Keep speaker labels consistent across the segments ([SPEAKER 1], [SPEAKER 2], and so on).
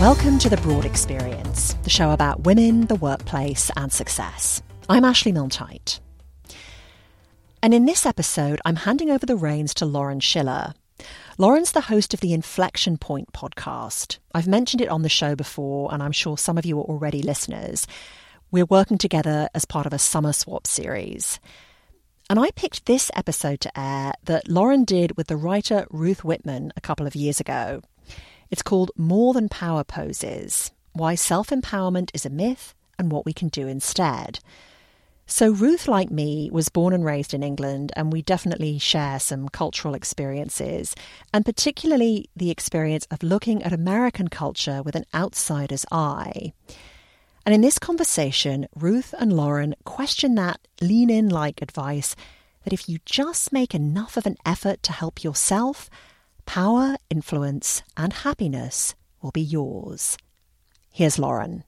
[SPEAKER 1] Welcome to The Broad Experience, the show about women, the workplace, and success. I'm Ashley Milne-Tyte. And in this episode, I'm handing over the reins to Lauren Schiller. Lauren's the host of the Inflection Point podcast. I've mentioned it on the show before, and I'm sure some of you are already listeners. We're working together as part of a summer swap series. And I picked this episode to air that Lauren did with the writer Ruth Whippman a couple of years ago. It's called More Than Power Poses Why Self Empowerment is a Myth and What We Can Do Instead. So, Ruth, like me, was born and raised in England, and we definitely share some cultural experiences, and particularly the experience of looking at American culture with an outsider's eye. And in this conversation, Ruth and Lauren question that lean in like advice that if you just make enough of an effort to help yourself, Power, influence, and happiness will be yours. Here's Lauren.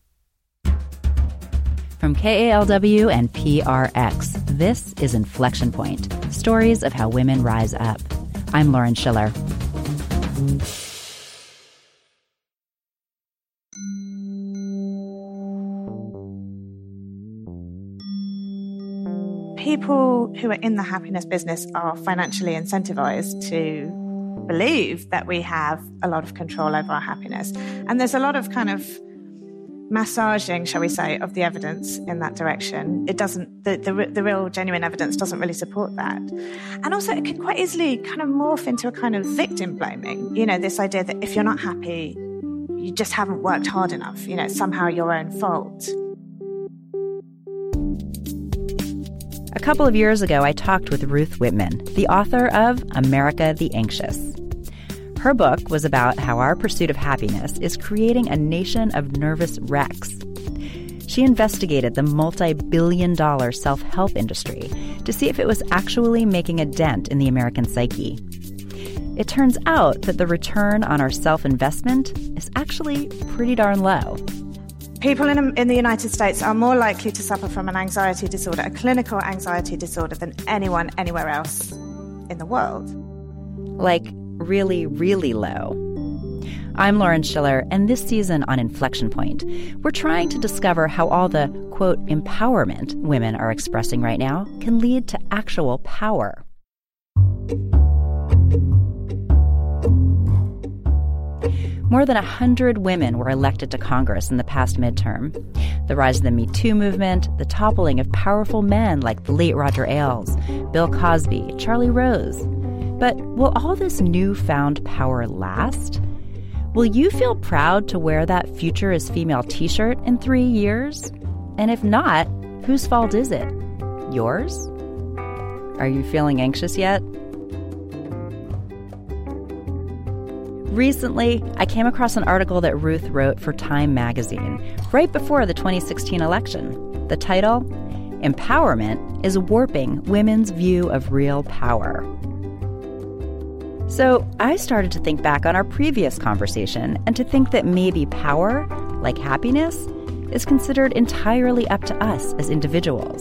[SPEAKER 2] From KALW and PRX, this is Inflection Point Stories of How Women Rise Up. I'm Lauren Schiller.
[SPEAKER 3] People who are in the happiness business are financially incentivized to believe that we have a lot of control over our happiness. And there's a lot of kind of massaging, shall we say, of the evidence in that direction. It doesn't, the, the, the, real genuine evidence doesn't really support that. And also, it can quite easily kind of morph into a kind of victim blaming. You know, this idea that if you're not happy, you just haven't worked hard enough. You know, it's somehow your own fault.
[SPEAKER 2] A couple of years ago, I talked with Ruth Whippman, the author of America the Anxious. Her book was about how our pursuit of happiness is creating a nation of nervous wrecks. She investigated the multi billion dollar self help industry to see if it was actually making a dent in the American psyche. It turns out that the return on our self investment is actually pretty darn low.
[SPEAKER 3] People in, in the United States are more likely to suffer from an anxiety disorder, a clinical anxiety disorder, than anyone anywhere else in the world.
[SPEAKER 2] Like really, really low. I'm Lauren Schiller, and this season on Inflection Point, we're trying to discover how all the, quote, empowerment women are expressing right now can lead to actual power. More than 100 women were elected to Congress in the past midterm. The rise of the Me Too movement, the toppling of powerful men like the late Roger Ailes, Bill Cosby, Charlie Rose, but will all this newfound power last? Will you feel proud to wear that Future is Female t shirt in three years? And if not, whose fault is it? Yours? Are you feeling anxious yet? Recently, I came across an article that Ruth wrote for Time magazine right before the 2016 election. The title Empowerment is Warping Women's View of Real Power. So I started to think back on our previous conversation and to think that maybe power, like happiness, is considered entirely up to us as individuals.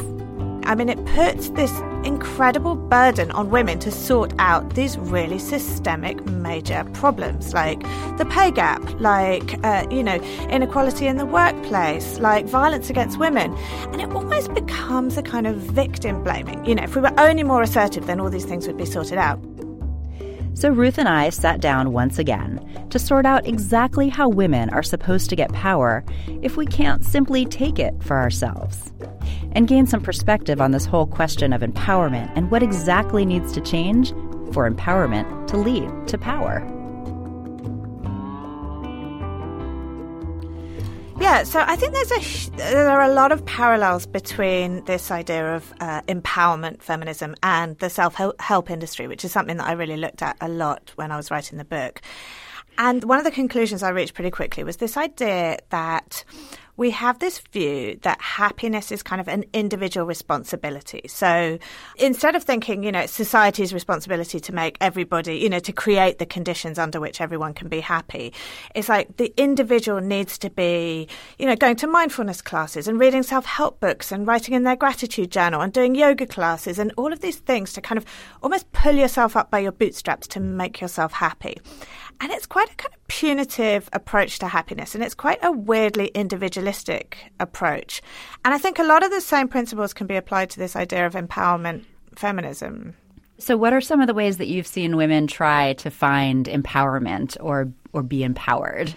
[SPEAKER 3] I mean, it puts this incredible burden on women to sort out these really systemic major problems like the pay gap, like, uh, you know, inequality in the workplace, like violence against women. And it almost becomes a kind of victim blaming. You know, if we were only more assertive, then all these things would be sorted out.
[SPEAKER 2] So Ruth and I sat down once again to sort out exactly how women are supposed to get power if we can't simply take it for ourselves. And gain some perspective on this whole question of empowerment and what exactly needs to change for empowerment to lead to power.
[SPEAKER 3] Yeah, so I think there's a there are a lot of parallels between this idea of uh, empowerment feminism and the self help industry, which is something that I really looked at a lot when I was writing the book. And one of the conclusions I reached pretty quickly was this idea that we have this view that happiness is kind of an individual responsibility. So instead of thinking, you know, it's society's responsibility to make everybody, you know, to create the conditions under which everyone can be happy, it's like the individual needs to be, you know, going to mindfulness classes and reading self help books and writing in their gratitude journal and doing yoga classes and all of these things to kind of almost pull yourself up by your bootstraps to make yourself happy. And it's quite a kind of punitive approach to happiness, and it's quite a weirdly individualistic approach. And I think a lot of the same principles can be applied to this idea of empowerment feminism.
[SPEAKER 2] So, what are some of the ways that you've seen women try to find empowerment or or be empowered?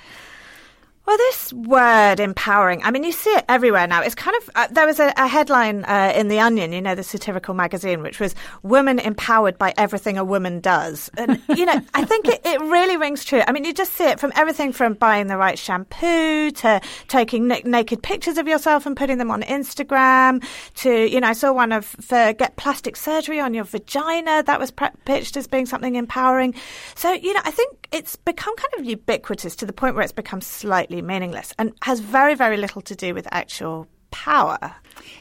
[SPEAKER 3] Well, this word empowering, I mean, you see it everywhere now. It's kind of, uh, there was a, a headline uh, in The Onion, you know, the satirical magazine, which was Women Empowered by Everything a Woman Does. And, you know, I think it, it really rings true. I mean, you just see it from everything from buying the right shampoo to taking n- naked pictures of yourself and putting them on Instagram to, you know, I saw one of, for get plastic surgery on your vagina. That was pre- pitched as being something empowering. So, you know, I think it's become kind of ubiquitous to the point where it's become slightly completely meaningless and has very, very little to do with actual power.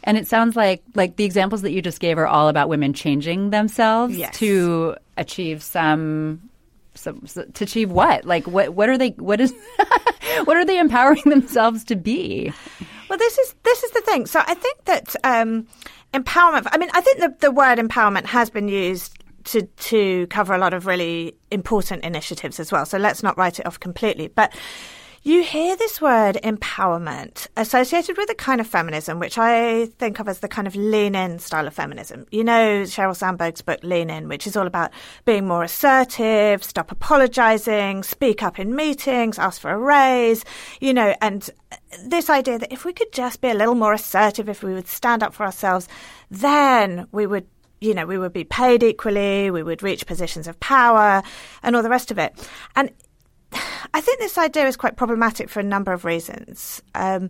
[SPEAKER 2] And it sounds like like the examples that you just gave are all about women changing themselves
[SPEAKER 3] yes.
[SPEAKER 2] to achieve some some, to achieve what? Like what what are they what is what are they empowering themselves to be?
[SPEAKER 3] Well, this is this is the thing. So I think that um, empowerment. I mean, I think the the word empowerment has been used to to cover a lot of really important initiatives as well. So let's not write it off completely, but you hear this word empowerment associated with a kind of feminism, which I think of as the kind of lean in style of feminism. You know, Sheryl Sandberg's book, Lean In, which is all about being more assertive, stop apologizing, speak up in meetings, ask for a raise, you know, and this idea that if we could just be a little more assertive, if we would stand up for ourselves, then we would you know, we would be paid equally, we would reach positions of power, and all the rest of it. And I think this idea is quite problematic for a number of reasons. Um,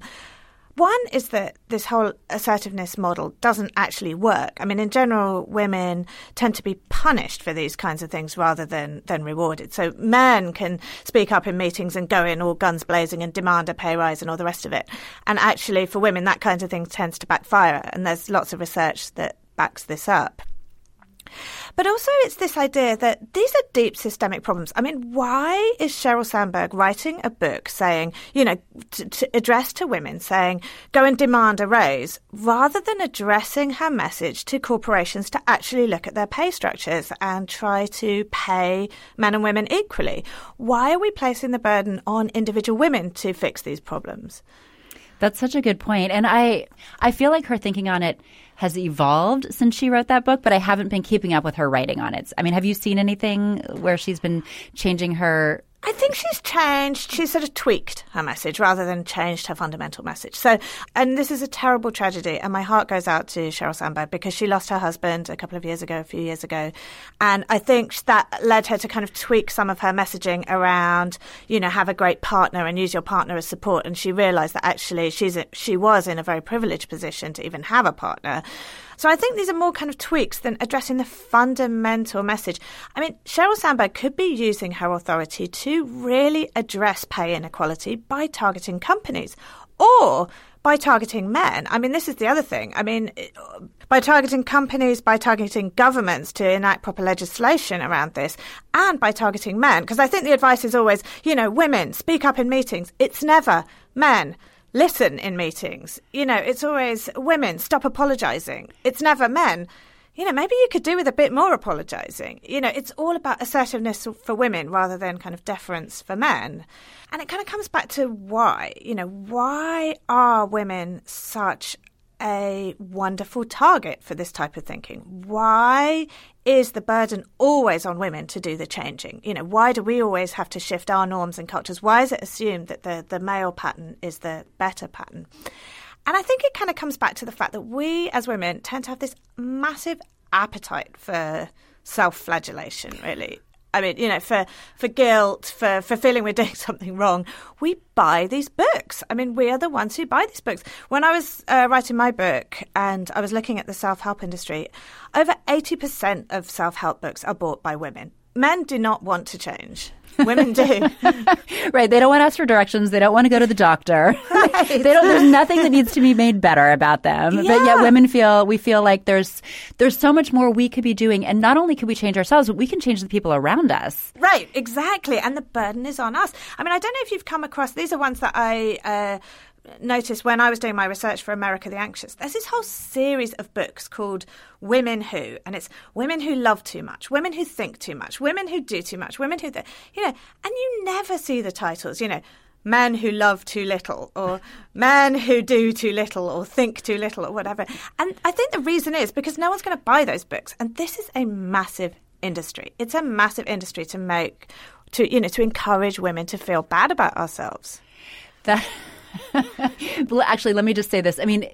[SPEAKER 3] one is that this whole assertiveness model doesn't actually work. I mean, in general, women tend to be punished for these kinds of things rather than, than rewarded. So men can speak up in meetings and go in all guns blazing and demand a pay rise and all the rest of it. And actually, for women, that kind of thing tends to backfire. And there's lots of research that backs this up. But also, it's this idea that these are deep systemic problems. I mean, why is Sheryl Sandberg writing a book saying, you know, to, to address to women, saying, go and demand a raise, rather than addressing her message to corporations to actually look at their pay structures and try to pay men and women equally? Why are we placing the burden on individual women to fix these problems?
[SPEAKER 2] That's such a good point. And I I feel like her thinking on it has evolved since she wrote that book, but I haven't been keeping up with her writing on it. I mean, have you seen anything where she's been changing her
[SPEAKER 3] I think she's changed. She's sort of tweaked her message rather than changed her fundamental message. So, and this is a terrible tragedy, and my heart goes out to Sheryl Sandberg because she lost her husband a couple of years ago, a few years ago, and I think that led her to kind of tweak some of her messaging around, you know, have a great partner and use your partner as support. And she realised that actually she's a, she was in a very privileged position to even have a partner. So I think these are more kind of tweaks than addressing the fundamental message. I mean, Sheryl Sandberg could be using her authority to really address pay inequality by targeting companies or by targeting men. I mean, this is the other thing. I mean, eh, by targeting companies, by targeting governments to enact proper legislation around this, and by targeting men. Because I think the advice is always, you know, women, speak up in meetings. It's never men listen in meetings. You know, it's always women, stop apologizing. It's never men. You know, maybe you could do with a bit more apologizing. You know, it's all about assertiveness for women rather than kind of deference for men. And it kind of comes back to why, you know, why are women such a wonderful target for this type of thinking? Why is the burden always on women to do the changing? You know, why do we always have to shift our norms and cultures? Why is it assumed that the, the male pattern is the better pattern? And I think it kind of comes back to the fact that we as women tend to have this massive appetite for self flagellation, really. I mean, you know, for, for guilt, for, for feeling we're doing something wrong, we buy these books. I mean, we are the ones who buy these books. When I was uh, writing my book and I was looking at the self help industry, over 80% of self help books are bought by women. Men do not want to change. Women do.
[SPEAKER 2] right. They don't want to ask for directions. They don't want to go to the doctor. Right. they don't there's nothing that needs to be made better about them. Yeah. But yet women feel we feel like there's there's so much more we could be doing. And not only can we change ourselves, but we can change the people around us.
[SPEAKER 3] Right, exactly. And the burden is on us. I mean, I don't know if you've come across these are ones that I uh, noticed when I was doing my research for America the Anxious, there's this whole series of books called Women Who, and it's women who love too much, women who think too much, women who do too much, women who, th- you know, and you never see the titles, you know, men who love too little, or men who do too little, or think too little, or whatever. And I think the reason is because no one's going to buy those books, and this is a massive industry. It's a massive industry to make, to, you know, to encourage women to feel bad about ourselves.
[SPEAKER 2] That Actually, let me just say this. I mean,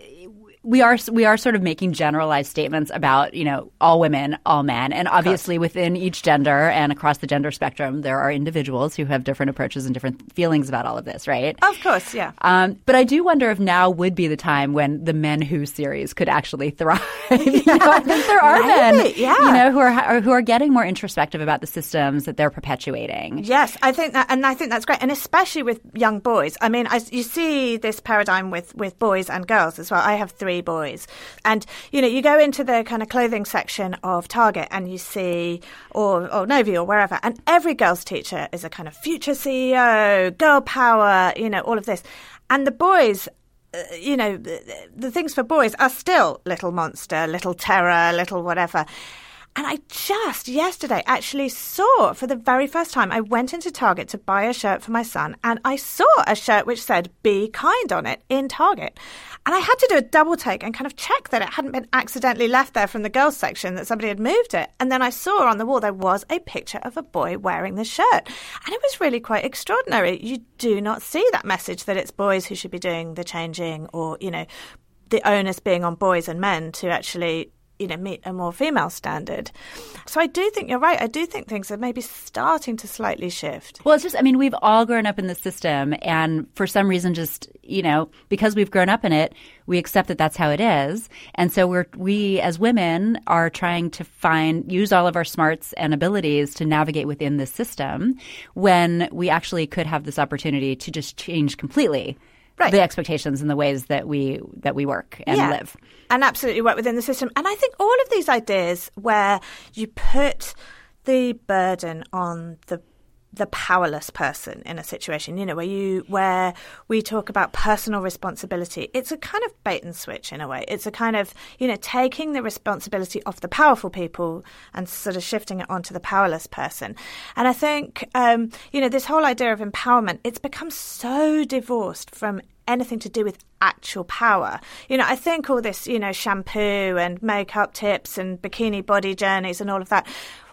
[SPEAKER 2] we are we are sort of making generalized statements about you know all women, all men, and obviously within each gender and across the gender spectrum, there are individuals who have different approaches and different feelings about all of this, right?
[SPEAKER 3] Of course, yeah. Um,
[SPEAKER 2] but I do wonder if now would be the time when the Men Who series could actually thrive. you know, I think there are men, yeah. you know, who are who are getting more introspective about the systems that they're perpetuating.
[SPEAKER 3] Yes, I think that, and I think that's great, and especially with young boys. I mean, I, you see this paradigm with with boys and girls as well. I have three boys. And, you know, you go into the kind of clothing section of Target and you see, or, or Novi or wherever, and every girl's teacher is a kind of future CEO, girl power, you know, all of this. And the boys uh, you know, the, the, things for boys are still little monster, little terror, little whatever. And I just yesterday actually saw for the very first time, I went into Target to buy a shirt for my son, and I saw a shirt which said Be Kind on it in Target. And I had to do a double take and kind of check that it hadn't been accidentally left there from the girls section, that somebody had moved it. And then I saw on the wall there was a picture of a boy wearing the shirt. And it was really quite extraordinary. You do not see that message that it's boys who should be doing the changing or, you know, the onus being on boys and men to actually you know, meet a more female standard. So I do think you're right. I do think things are maybe starting to slightly shift.
[SPEAKER 2] Well, it's just, I mean, we've all grown up in the system, and for some reason, just you know, because we've grown up in it, we accept that that's how it is, and so we're we as women are trying to find use all of our smarts and abilities to navigate within this system when we actually could have this opportunity to just change completely right. the expectations and the ways that we that we work and yeah. live.
[SPEAKER 3] And absolutely work within the system. And I think all of these ideas where you put the burden on the the powerless person in a situation, you know, where you where we talk about personal responsibility. It's a kind of bait and switch in a way. It's a kind of, you know, taking the responsibility off the powerful people and sort of shifting it onto the powerless person. And I think um, you know, this whole idea of empowerment, it's become so divorced from anything to do with actual power. You know, I think all this, you know, shampoo and makeup tips and bikini body journeys and all of that,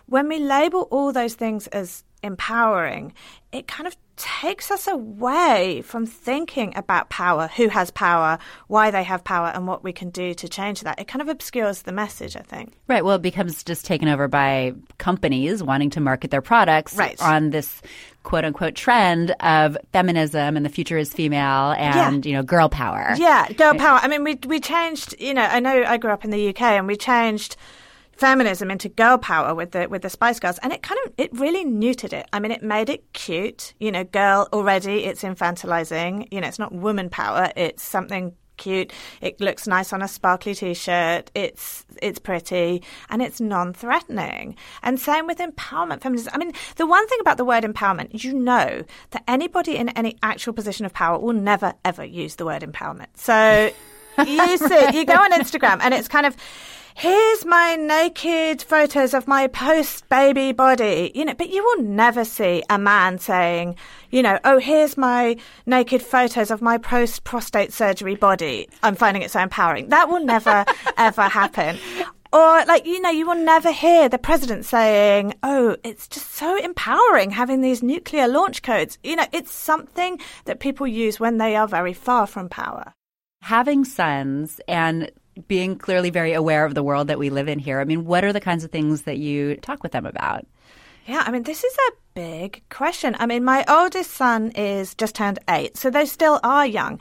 [SPEAKER 3] when we label all those things as empowering, it kind of takes us away from thinking about power, who has power, why they have power, and what we can do to change that. It kind of obscures the message, I think.
[SPEAKER 2] Right. Well, it becomes just taken over by companies wanting to market their products
[SPEAKER 3] right.
[SPEAKER 2] on this quote unquote trend of feminism and the future is female and, yeah. you know, girl power.
[SPEAKER 3] Yeah, girl power. I mean, we, we changed, you know, I know I grew up in the UK and we changed feminism into girl power with the with the Spice Girls, and it kind of it really neutered it. I mean, it made it cute. You know, girl already it's infantilizing. You know, it's not woman power. It's something cute. It looks nice on a sparkly t-shirt. It's it's pretty and it's non-threatening. And same with empowerment feminism. I mean, the one thing about the word empowerment, you know that anybody in any actual position of power will never ever use the word empowerment. So you see, you go on Instagram and it's kind of here's my naked photos of my post baby body, you know, but you will never see a man saying, you know, oh, here's my naked photos of my post prostate surgery body. I'm finding it so empowering. That will never, ever happen. Or, like, you know, you will never hear the president saying, oh, it's just so empowering having these nuclear launch codes. You know, it's something that people use when they are very far from power.
[SPEAKER 2] Having sons and being clearly very aware of the world that we live in here. I mean, what are the kinds of things that you talk with them about?
[SPEAKER 3] Yeah, I mean, this is a big question. I mean, my oldest son is just turned eight, so they still are young.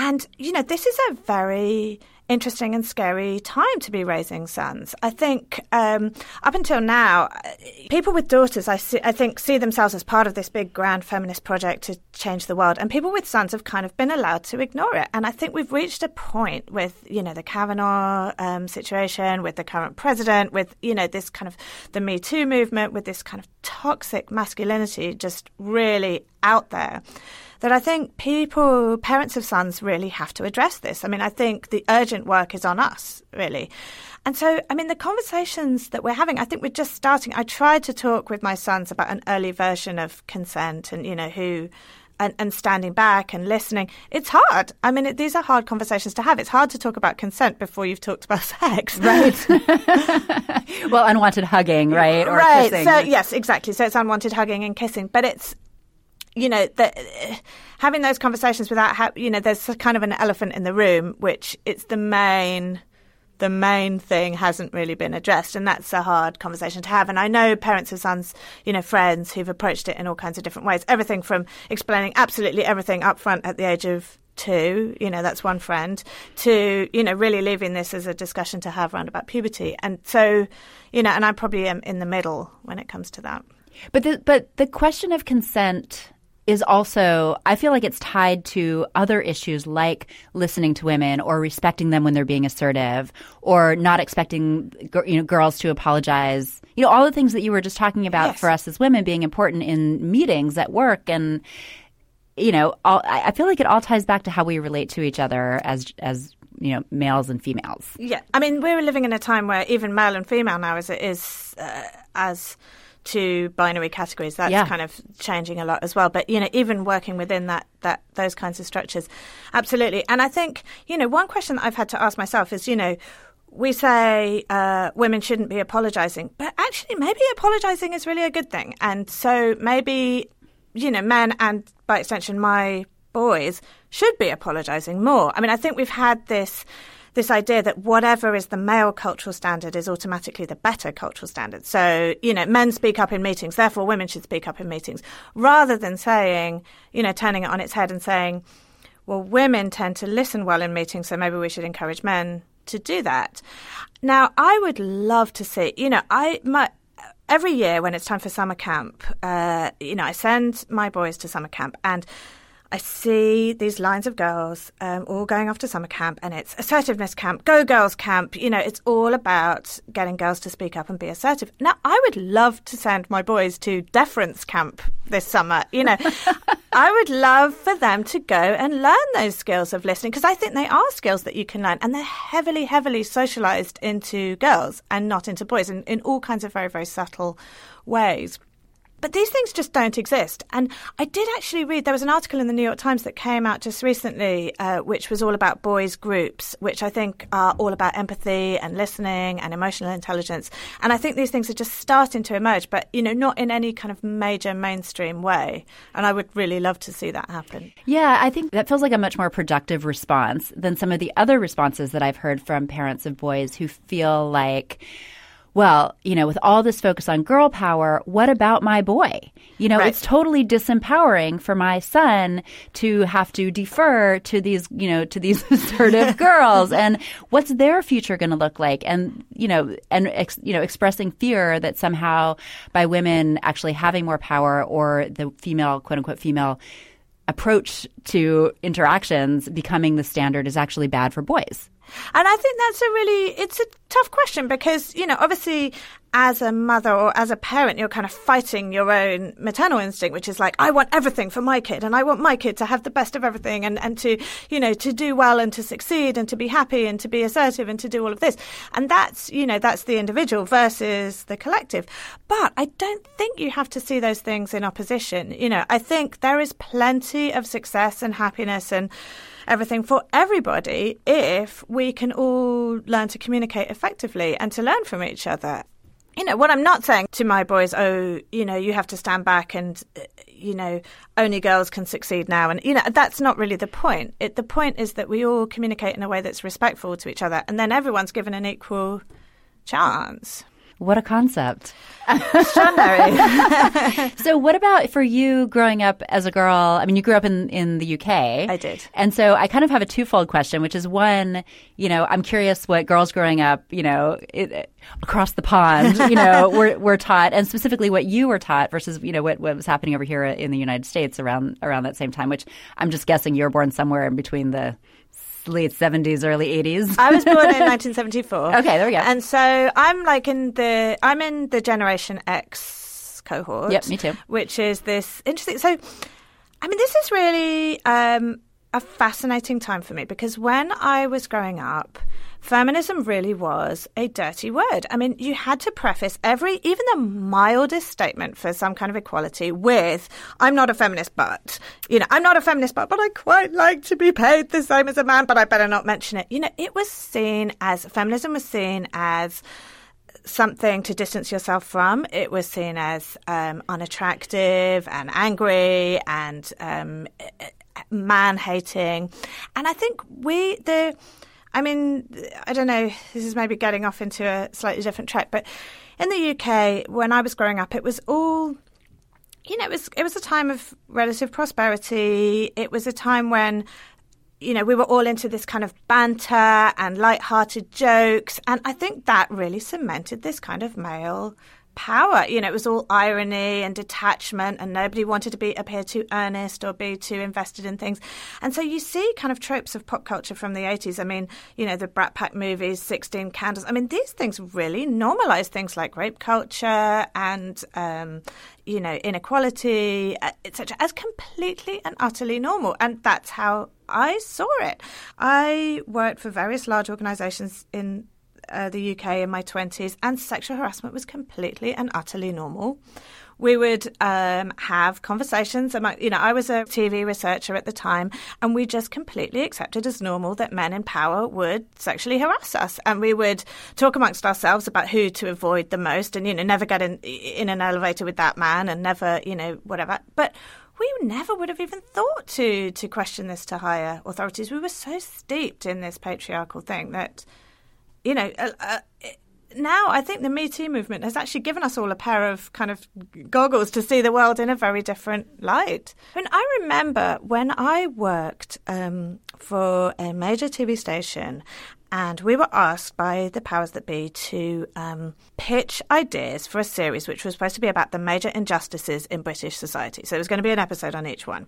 [SPEAKER 3] And, you know, this is a very interesting and scary time to be raising sons. I think um, up until now, people with daughters, I, see, I think, see themselves as part of this big grand feminist project to change the world, and people with sons have kind of been allowed to ignore it. And I think we've reached a point with, you know, the Kavanaugh um, situation, with the current president, with, you know, this kind of the Me Too movement, with this kind of toxic masculinity just really out there that I think people, parents of sons, really have to address this. I mean, I think the urgent work is on us, really. And so, I mean, the conversations that we're having, I think we're just starting. I tried to talk with my sons about an early version of consent and, you know, who. And, and standing back and listening. It's hard. I mean, it, these are hard conversations to have. It's hard to talk about consent before you've talked about sex.
[SPEAKER 2] Right. well, unwanted hugging, right?
[SPEAKER 3] Or right. Kissing. So, yes, exactly. So it's unwanted hugging and kissing. But it's, you know, the, having those conversations without, ha- you know, there's kind of an elephant in the room, which it's the main, the main thing hasn't really been addressed, and that's a hard conversation to have. And I know parents of sons, you know, friends who've approached it in all kinds of different ways. Everything from explaining absolutely everything up front at the age of two, you know, that's one friend, to, you know, really leaving this as a discussion to have around about puberty. And so, you know, and I probably am in the middle when it comes to that.
[SPEAKER 2] But the, but the question of consent is also I feel like it's tied to other issues like listening to women or respecting them when they're being assertive or not expecting you know girls to apologize. You know all the things that you were just talking about yes. for us as women being important in meetings at work and you know all, I feel like it all ties back to how we relate to each other as as you know males and females.
[SPEAKER 3] Yeah, I mean we're living in a time where even male and female now is is uh, as to binary categories. That's yeah. kind of changing a lot as well. But you know, even working within that that those kinds of structures, absolutely. And I think you know, one question that I've had to ask myself is, you know. We say uh, women shouldn't be apologizing, but actually, maybe apologizing is really a good thing. And so maybe, you know, men and by extension, my boys should be apologizing more. I mean, I think we've had this this idea that whatever is the male cultural standard is automatically the better cultural standard. So, you know, men speak up in meetings, therefore women should speak up in meetings, rather than saying, you know, turning it on its head and saying, well, women tend to listen well in meetings, so maybe we should encourage men to do that. Now, I would love to see, you know, I, my, every year when it's time for summer camp, uh, you know, I send my boys to summer camp and I see these lines of girls um, all going off to summer camp, and it's assertiveness camp, go girls camp. You know, it's all about getting girls to speak up and be assertive. Now, I would love to send my boys to deference camp this summer. You know, I would love for them to go and learn those skills of listening because I think they are skills that you can learn, and they're heavily, heavily socialized into girls and not into boys, and in all kinds of very, very subtle ways. But these things just don't exist. And I did actually read, there was an article in the New York Times that came out just recently, uh, which was all about boys' groups, which I think are all about empathy and listening and emotional intelligence. And I think these things are just starting to emerge, but, you know, not in any kind of major mainstream way. And I would really love to see that happen.
[SPEAKER 2] Yeah, I think that feels like a much more productive response than some of the other responses that I've heard from parents of boys who feel like, well, you know, with all this focus on girl power, what about my boy? You know, right. it's totally disempowering for my son to have to defer to these, you know, to these assertive girls and what's their future going to look like? And, you know, and, ex, you know, expressing fear that somehow by women actually having more power or the female, quote unquote, female approach to interactions becoming the standard is actually bad for boys.
[SPEAKER 3] And I think that's a really it's a tough question because, you know, obviously as a mother or as a parent, you're kind of fighting your own maternal instinct, which is like, I want everything for my kid and I want my kid to have the best of everything and, and to, you know, to do well and to succeed and to be happy and to be assertive and to do all of this. And that's, you know, that's the individual versus the collective. But I don't think you have to see those things in opposition. You know, I think there is plenty of success and happiness and, everything for everybody if we can all learn to communicate effectively and to learn from each other. You know, what I'm not saying to my boys, oh, you know, you have to stand back and, uh, you know, only girls can succeed now. And, you know, that's not really the point. It, the point is that we all communicate in a way that's respectful to each other and then everyone's given an equal chance.
[SPEAKER 2] What a concept.
[SPEAKER 3] Extraordinary.
[SPEAKER 2] so, what about for you growing up as a girl? I mean, you grew up in, in the UK.
[SPEAKER 3] I did.
[SPEAKER 2] And so I kind of have a twofold question, which is one, you know, I'm curious what girls growing up, you know, it, across the pond, you know, were, were taught, and specifically what you were taught versus, you know, what, what was happening over here in the United States around around that same time, which I'm just guessing you were born somewhere in between the late 70s, early 80s?
[SPEAKER 3] I was born in 1974.
[SPEAKER 2] Okay, there we go.
[SPEAKER 3] And so I'm like in the I'm in the Generation X cohort.
[SPEAKER 2] Yep, me too.
[SPEAKER 3] Which is this interesting. So, I mean, this is really um, a fascinating time for me because when I was growing up, feminism really was a dirty word. I mean, you had to preface every, even the mildest statement for some kind of equality with, I'm not a feminist, but, you know, I'm not a feminist, but, but I quite like to be paid the same as a man, but I better not mention it. You know, it was seen as, feminism was seen as, something to distance yourself from. It was seen as um, unattractive and angry and um, man hating. And I think we, the, I mean, I don't know, this is maybe getting off into a slightly different track, but in the UK, when I was growing up, it was all you know, it was it was a time of relative prosperity. It was a time when, you know, we were all into this kind of banter and light-hearted jokes, and I think that really cemented this kind of male power. You know, it was all irony and detachment, and nobody wanted to be appear too earnest or be too invested in things. And so you see kind of tropes of pop culture from the 80s. I mean, you know, the Brat Pack movies, 16 Candles. I mean, these things really normalized things like rape culture and, um, you know, inequality, etc., as completely and utterly normal. And that's how I saw it. I worked for various large organizations in uh, the UK in my 20s, and sexual harassment was completely and utterly normal. We would um, have conversations. Among, you know, I was a TV researcher at the time, and we just completely accepted as normal that men in power would sexually harass us, and we would talk amongst ourselves about who to avoid the most, and you know, never get in in an elevator with that man, and never, you know, whatever. But we never would have even thought to to question this to higher authorities. We were so steeped in this patriarchal thing that you know, uh, uh, now I think the Me Too movement has actually given us all a pair of kind of goggles to see the world in a very different light. And I remember when I worked um, for a major TV station and we were asked by the powers that be to um, pitch ideas for a series which was supposed to be about the major injustices in British society. So there was going to be an episode on each one.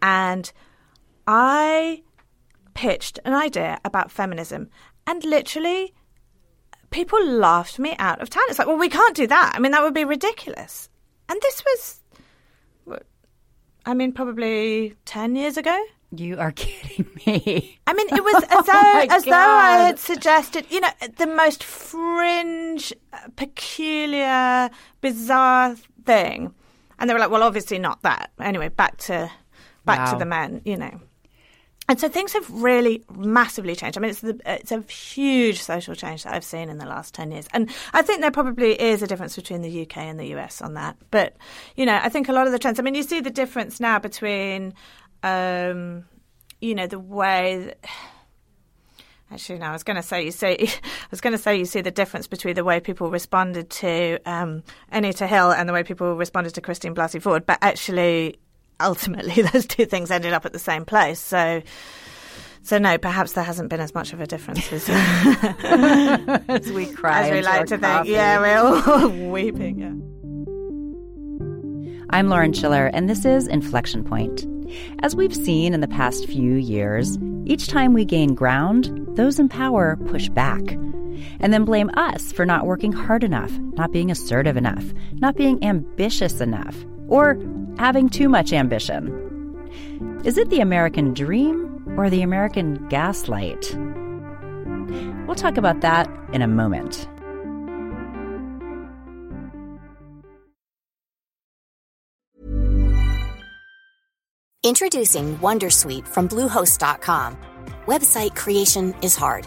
[SPEAKER 3] And I pitched an idea about feminism and literally, people laughed me out of town. It's like, well, we can't do that. I mean, that would be ridiculous. And this was, I mean, probably 10 years ago.
[SPEAKER 2] You are kidding me.
[SPEAKER 3] I mean, it was as oh though, oh as though I had suggested, you know, the most fringe, uh, peculiar, bizarre thing. And they were like, well, obviously not that. Anyway, back to back wow. to the men, you know. And so things have really massively changed. I mean, it's the, it's a huge social change that I've seen in the last ten years, and I think there probably is a difference between the UK and the US on that. But you know, I think a lot of the trends. I mean, you see the difference now between, um, you know, the way. That, Actually, no. I was going to say you see. I was going to say you see the difference between the way people responded to um, Anita Hill and the way people responded to Christine Blasey Ford. But actually, ultimately those two things ended up at the same place. So. So no, perhaps there hasn't been as much of a difference as,
[SPEAKER 2] as we cry.
[SPEAKER 3] As we like to
[SPEAKER 2] coffee.
[SPEAKER 3] think. Yeah, we're all weeping. Yeah.
[SPEAKER 2] I'm Lauren Schiller, and this is Inflection Point. As we've seen in the past few years, each time we gain ground, those in power push back and then blame us for not working hard enough, not being assertive enough, not being ambitious enough, or having too much ambition? Is it the American dream or the American gaslight? We'll talk about that in a moment.
[SPEAKER 4] Introducing Wondersuite from Bluehost.com. Website creation is hard,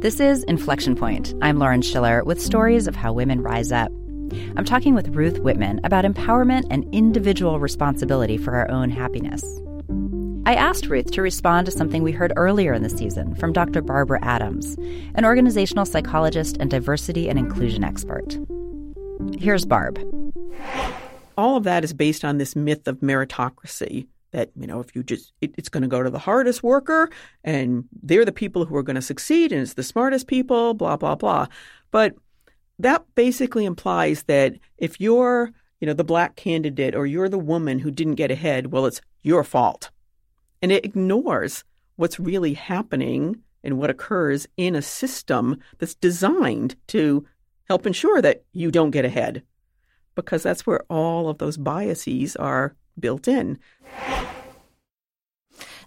[SPEAKER 2] This is Inflection Point. I'm Lauren Schiller with stories of how women rise up. I'm talking with Ruth Whippman about empowerment and individual responsibility for our own happiness. I asked Ruth to respond to something we heard earlier in the season from Dr. Barbara Adams, an organizational psychologist and diversity and inclusion expert. Here's Barb.
[SPEAKER 5] All of that is based on this myth of meritocracy that you know if you just it, it's going to go to the hardest worker and they're the people who are going to succeed and it's the smartest people blah blah blah but that basically implies that if you're, you know, the black candidate or you're the woman who didn't get ahead, well, it's your fault. And it ignores what's really happening and what occurs in a system that's designed to help ensure that you don't get ahead. Because that's where all of those biases are built in.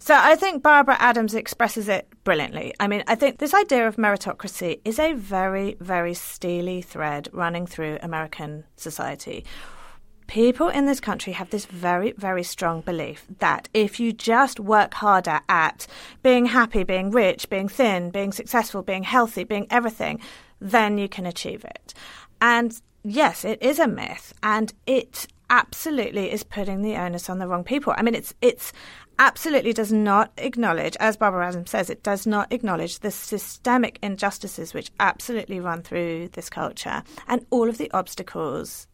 [SPEAKER 3] So I think Barbara Adams expresses it brilliantly. I mean, I think this idea of meritocracy is a very, very steely thread running through American society. People in this country have this very, very strong belief that if you just work harder at being happy, being rich, being thin, being successful, being healthy, being everything, then you can achieve it. And yes, it is a myth, and it absolutely is putting the onus on the wrong people. I mean, it's it's absolutely does not acknowledge, as Barbara Adams says, it does not acknowledge the systemic injustices which absolutely run through this culture and all of the obstacles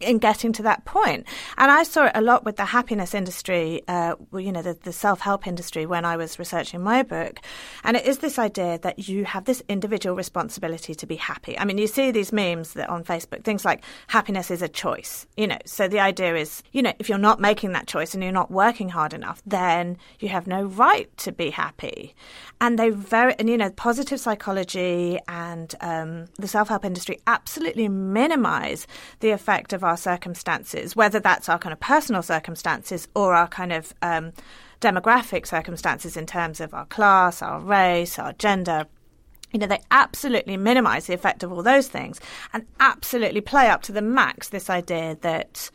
[SPEAKER 3] in getting to that point. And I saw it a lot with the happiness industry, uh, you know, the, the self help industry when I was researching my book. And it is this idea that you have this individual responsibility to be happy. I mean, you see these memes that on Facebook, things like happiness is a choice, you know. So the idea is, you know, if you're not making that choice and you're not working hard enough, then you have no right to be happy. And they very, and you know, positive psychology and um, the self help industry absolutely minimize the effect of our circumstances, whether that's our kind of personal circumstances or our kind of um, demographic circumstances in terms of our class, our race, our gender. You know, they absolutely minimize the effect of all those things and absolutely play up to the max this idea that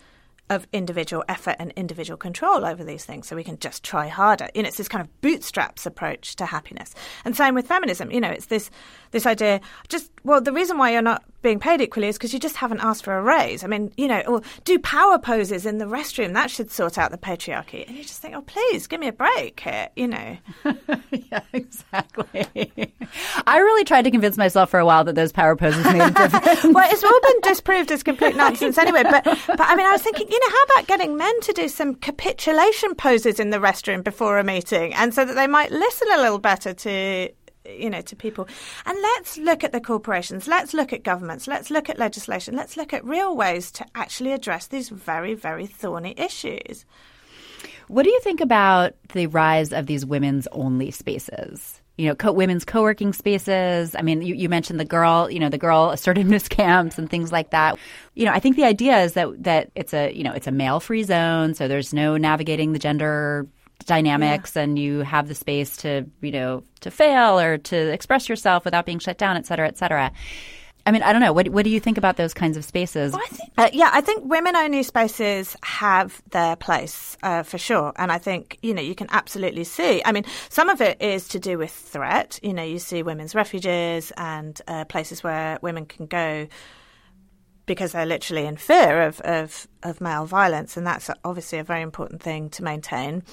[SPEAKER 3] of individual effort and individual control over these things so we can just try harder. You know, it's this kind of bootstraps approach to happiness. And same with feminism. You know, it's this this idea just well, the reason why you're not being paid equally is because you just haven't asked for a raise. I mean, you know, or do power poses in the restroom. That should sort out the patriarchy. And you just think, oh, please give me a break here, you know.
[SPEAKER 2] yeah, exactly. I really tried to convince myself for a while that those power poses made a difference.
[SPEAKER 3] well, it's all been disproved as complete nonsense anyway. But, but I mean, I was thinking, you know, how about getting men to do some capitulation poses in the restroom before a meeting and so that they might listen a little better to you know to people. And let's look at the corporations. Let's look at governments. Let's look at legislation. Let's look at real ways to actually address these very very thorny issues.
[SPEAKER 2] What do you think about the rise of these women's only spaces? You know, co- women's co-working spaces. I mean, you, you, mentioned the girl, you know, the girl assertiveness camps and things like that. You know, I think the idea is that that it's a, you know, it's a male-free zone, so there's no navigating the gender dynamics yeah. and you have the space to, you know, to fail or to express yourself without being shut down, et cetera, et cetera. I mean, I don't know. What, what do you think about those kinds of spaces?
[SPEAKER 3] Well, I think, uh, yeah, I think women only spaces have their place uh, for sure. And I think, you know, you can absolutely see. I mean, some of it is to do with threat. You know, you see women's refuges and uh, places where women can go because they're literally in fear of, of, of male violence, and that's obviously a very important thing to maintain.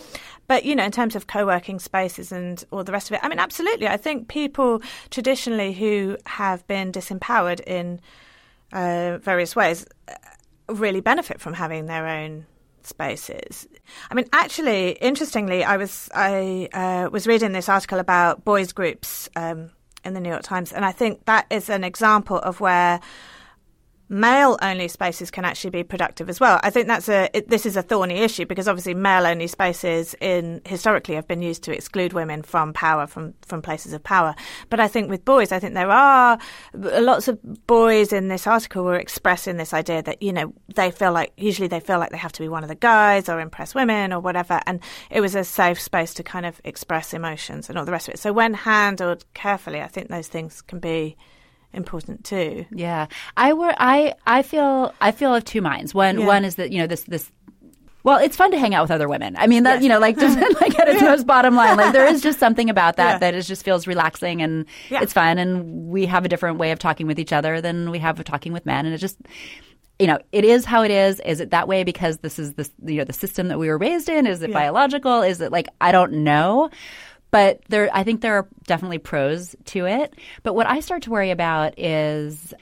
[SPEAKER 3] But you know, in terms of co-working spaces and all the rest of it, I mean, absolutely. I think people traditionally who have been disempowered in uh, various ways uh, really benefit from having their own spaces. I mean, actually, interestingly, I was I uh, was reading this article about boys groups um, in the New York Times, and I think that is an example of where male only spaces can actually be productive as well. I think that's a it, this is a thorny issue because obviously male only spaces in historically have been used to exclude women from power from from places of power. But I think with boys, I think there are uh, lots of boys in this article were expressing this idea that you know they feel like usually they feel like they have to be one of the guys or impress women or whatever, and it was a safe space to kind of express emotions and all the rest of it. So when handled carefully, I think those things can be important too.
[SPEAKER 2] Yeah, I were I I feel I feel of two minds. One
[SPEAKER 3] Yeah.
[SPEAKER 2] one is that you know this this. Well, it's fun to hang out with other women. I mean, that
[SPEAKER 3] Yes.
[SPEAKER 2] you know, like just like at its most bottom line, like there is just something about that
[SPEAKER 3] Yeah.
[SPEAKER 2] that just feels relaxing and
[SPEAKER 3] Yeah.
[SPEAKER 2] it's fun, and we have a different way of talking with each other than we have of talking with men, and it just. You know, it is how it is. Is it that way because this is the you know the system that we were raised in? Is it
[SPEAKER 3] Yeah.
[SPEAKER 2] biological? Is it like I don't know, but there I think there are definitely pros to it. But what I start to worry about is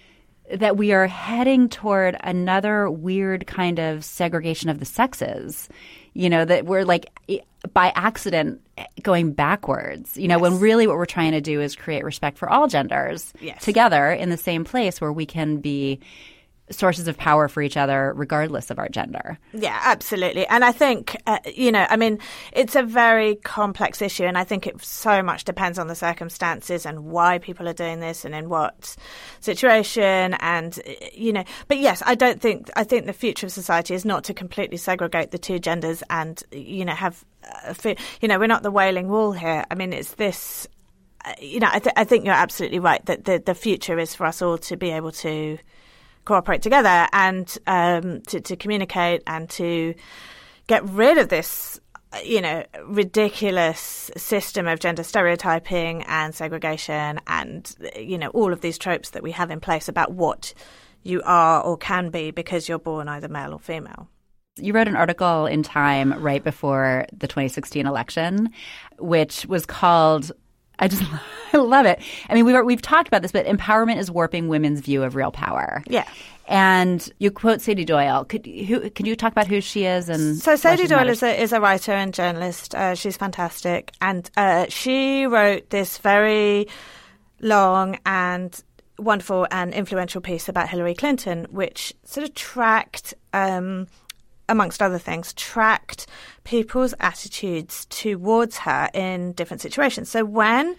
[SPEAKER 2] that we are heading toward another weird kind of segregation of the sexes. You know, that we're like by accident going backwards. You know, when really what we're trying to do is create respect for all genders
[SPEAKER 3] Yes.
[SPEAKER 2] together in the same place where we can be sources of power for each other regardless of our gender.
[SPEAKER 3] Yeah, absolutely. And I think, uh, you know, I mean, it's a very complex issue. And I think it so much depends on the circumstances and why people are doing this and in what situation. And, uh, you know, but yes, I don't think, I think the future of society is not to completely segregate the two genders and, you know, have, uh, you know, we're not the wailing wall here. I mean, it's this, uh, you know, I, th- I think you're absolutely right that the, the future is for us all to be able to cooperate together and um, to, to communicate and to get rid of this, you know, ridiculous system of gender stereotyping and segregation and, you know, all of these tropes that we have in place about what you are or can be because you're born either male or female.
[SPEAKER 2] You wrote an article in Time right before the 2016 election, which was called. I just love it. I mean, we were, we've talked about this, but empowerment is warping women's view of real power.
[SPEAKER 3] Yeah.
[SPEAKER 2] And you quote Sady Doyle. Could who can you talk about who she is and
[SPEAKER 3] So
[SPEAKER 2] Sady
[SPEAKER 3] Doyle is a, is a writer and journalist. Uh, she's fantastic, and uh, she wrote this very long and wonderful and influential piece about Hillary Clinton, which sort of tracked. Um, amongst other things, tracked people's attitudes towards her in different situations. So when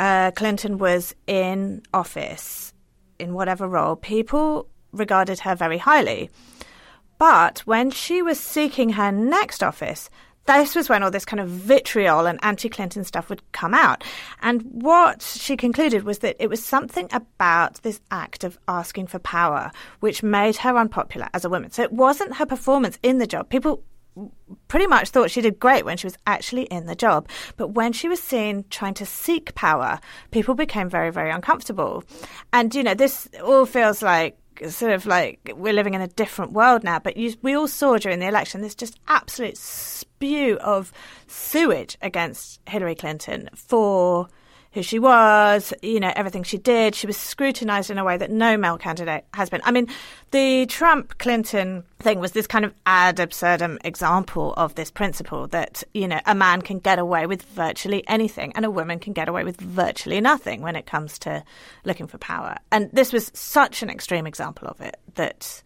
[SPEAKER 3] uh, Clinton was in office, in whatever role, people regarded her very highly. But when she was seeking her next office, this was when all this kind of vitriol and anti Clinton stuff would come out. And what she concluded was that it was something about this act of asking for power which made her unpopular as a woman. So it wasn't her performance in the job. People pretty much thought she did great when she was actually in the job. But when she was seen trying to seek power, people became very, very uncomfortable. And, you know, this all feels like sort of like we're living in a different world now. But you, we all saw during the election this just absolute spew of sewage against Hillary Clinton for who she was, you know, everything she did. She was scrutinized in a way that no male candidate has been. I mean, the Trump Clinton thing was this kind of ad absurdum example of this principle that, you know, a man can get away with virtually anything and a woman can get away with virtually nothing when it comes to looking for power. And this was such an extreme example of it that,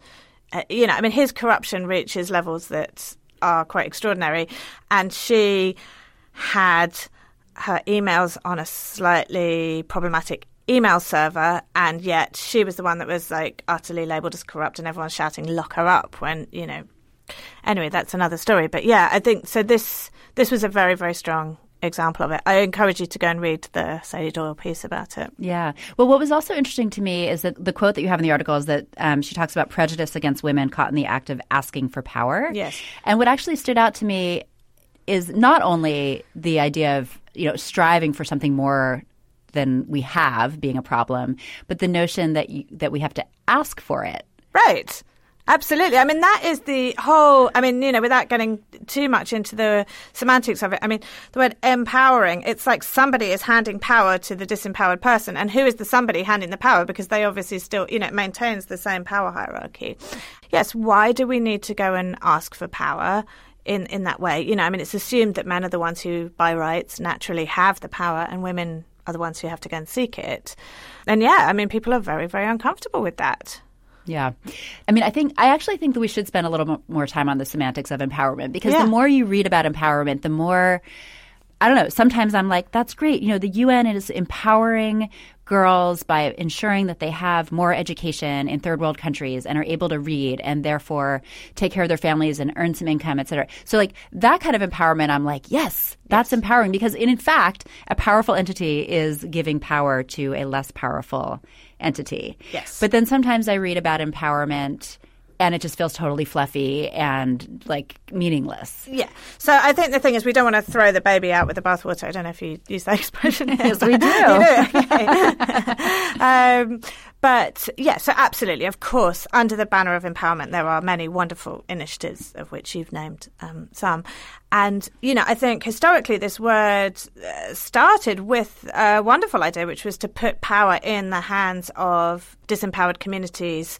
[SPEAKER 3] uh, you know, I mean, his corruption reaches levels that are quite extraordinary. And she had her emails on a slightly problematic email server and yet she was the one that was like utterly labeled as corrupt and everyone's shouting lock her up when you know anyway that's another story but yeah i think so this this was a very very strong example of it i encourage you to go and read the sady doyle piece about it
[SPEAKER 2] Yeah. Well, what was also interesting to me is that the quote that you have in the article is that um, she talks about prejudice against women caught in the act of asking for power.
[SPEAKER 3] Yes.
[SPEAKER 2] And what actually stood out to me is not only the idea of you know striving for something more than we have being a problem, but the notion that you, that we have to ask for it.
[SPEAKER 3] Right. Absolutely. I mean, that is the whole. I mean, you know, without getting too much into the semantics of it, I mean, the word empowering, it's like somebody is handing power to the disempowered person. And who is the somebody handing the power? Because they obviously still, you know, it maintains the same power hierarchy. Yes, why do we need to go and ask for power? In, in that way, you know, I mean, it's assumed that men are the ones who, by rights, naturally have the power, and women are the ones who have to go and seek it. And yeah, I mean, people are very, very uncomfortable with that.
[SPEAKER 2] Yeah. I mean, I think, I actually think that we should spend a little more time on the semantics of empowerment because
[SPEAKER 3] Yeah.
[SPEAKER 2] the more you read about empowerment, the more, I don't know, sometimes I'm like, that's great. You know, the UN is empowering girls by ensuring that they have more education in third world countries and are able to read and therefore take care of their families and earn some income, et cetera. So, like, that kind of empowerment, I'm like, yes, that's empowering because, in, in fact, a powerful entity is giving power to a less powerful entity.
[SPEAKER 3] Yes.
[SPEAKER 2] But then sometimes I read about empowerment and it just feels totally fluffy and like meaningless.
[SPEAKER 3] Yeah. So I think the thing is, we don't want to throw the baby out with the bathwater. I don't know if you use that expression.
[SPEAKER 2] Yes, we do.
[SPEAKER 3] Okay. um, but yeah, so absolutely, of course, under the banner of empowerment, there are many wonderful initiatives, of which you've named um, some. And, you know, I think historically this word uh, started with a wonderful idea, which was to put power in the hands of disempowered communities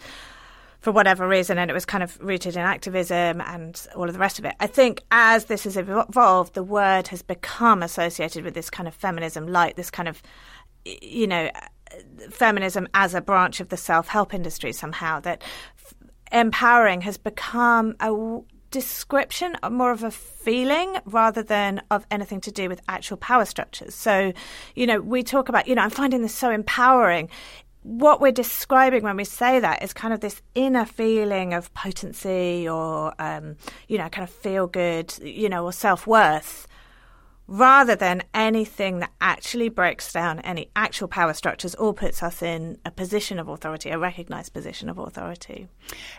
[SPEAKER 3] for whatever reason, and it was kind of rooted in activism and all of the rest of it. I think as this has evolved, the word has become associated with this kind of feminism, like this kind of, you know, feminism as a branch of the self help industry somehow. That empowering has become a description, uh, more of a feeling rather than of anything to do with actual power structures. So, you know, we talk about, you know, I'm finding this so empowering what we're describing when we say that is kind of this inner feeling of potency or, um, you know, kind of feel good, you know, or self worth, rather than anything that actually breaks down any actual power structures or puts us in a position of authority, a recognized position of authority.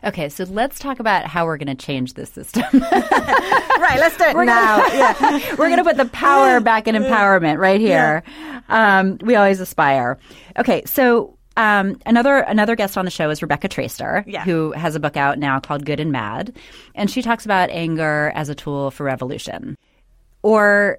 [SPEAKER 2] Okay, so let's talk about how we're going to change this system.
[SPEAKER 3] right, let's do it now. yeah.
[SPEAKER 2] we're going to put the power back in empowerment right here. Um, we always aspire. Okay, so um, another another guest on the show is Rebecca Traister,
[SPEAKER 3] Yeah.
[SPEAKER 2] who has a book out now called Good and Mad, and she talks about anger as a tool for revolution, or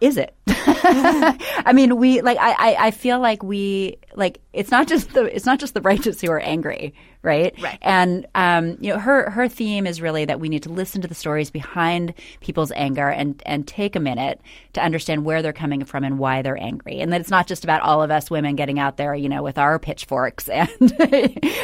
[SPEAKER 2] is it? I mean, we like I, I I feel like we like it's not just the it's not just the righteous who are angry, right?
[SPEAKER 3] Right.
[SPEAKER 2] And um, you know, her her theme is really that we need to listen to the stories behind people's anger and and take a minute to understand where they're coming from and why they're angry, and that it's not just about all of us women getting out there, you know, with our pitchforks and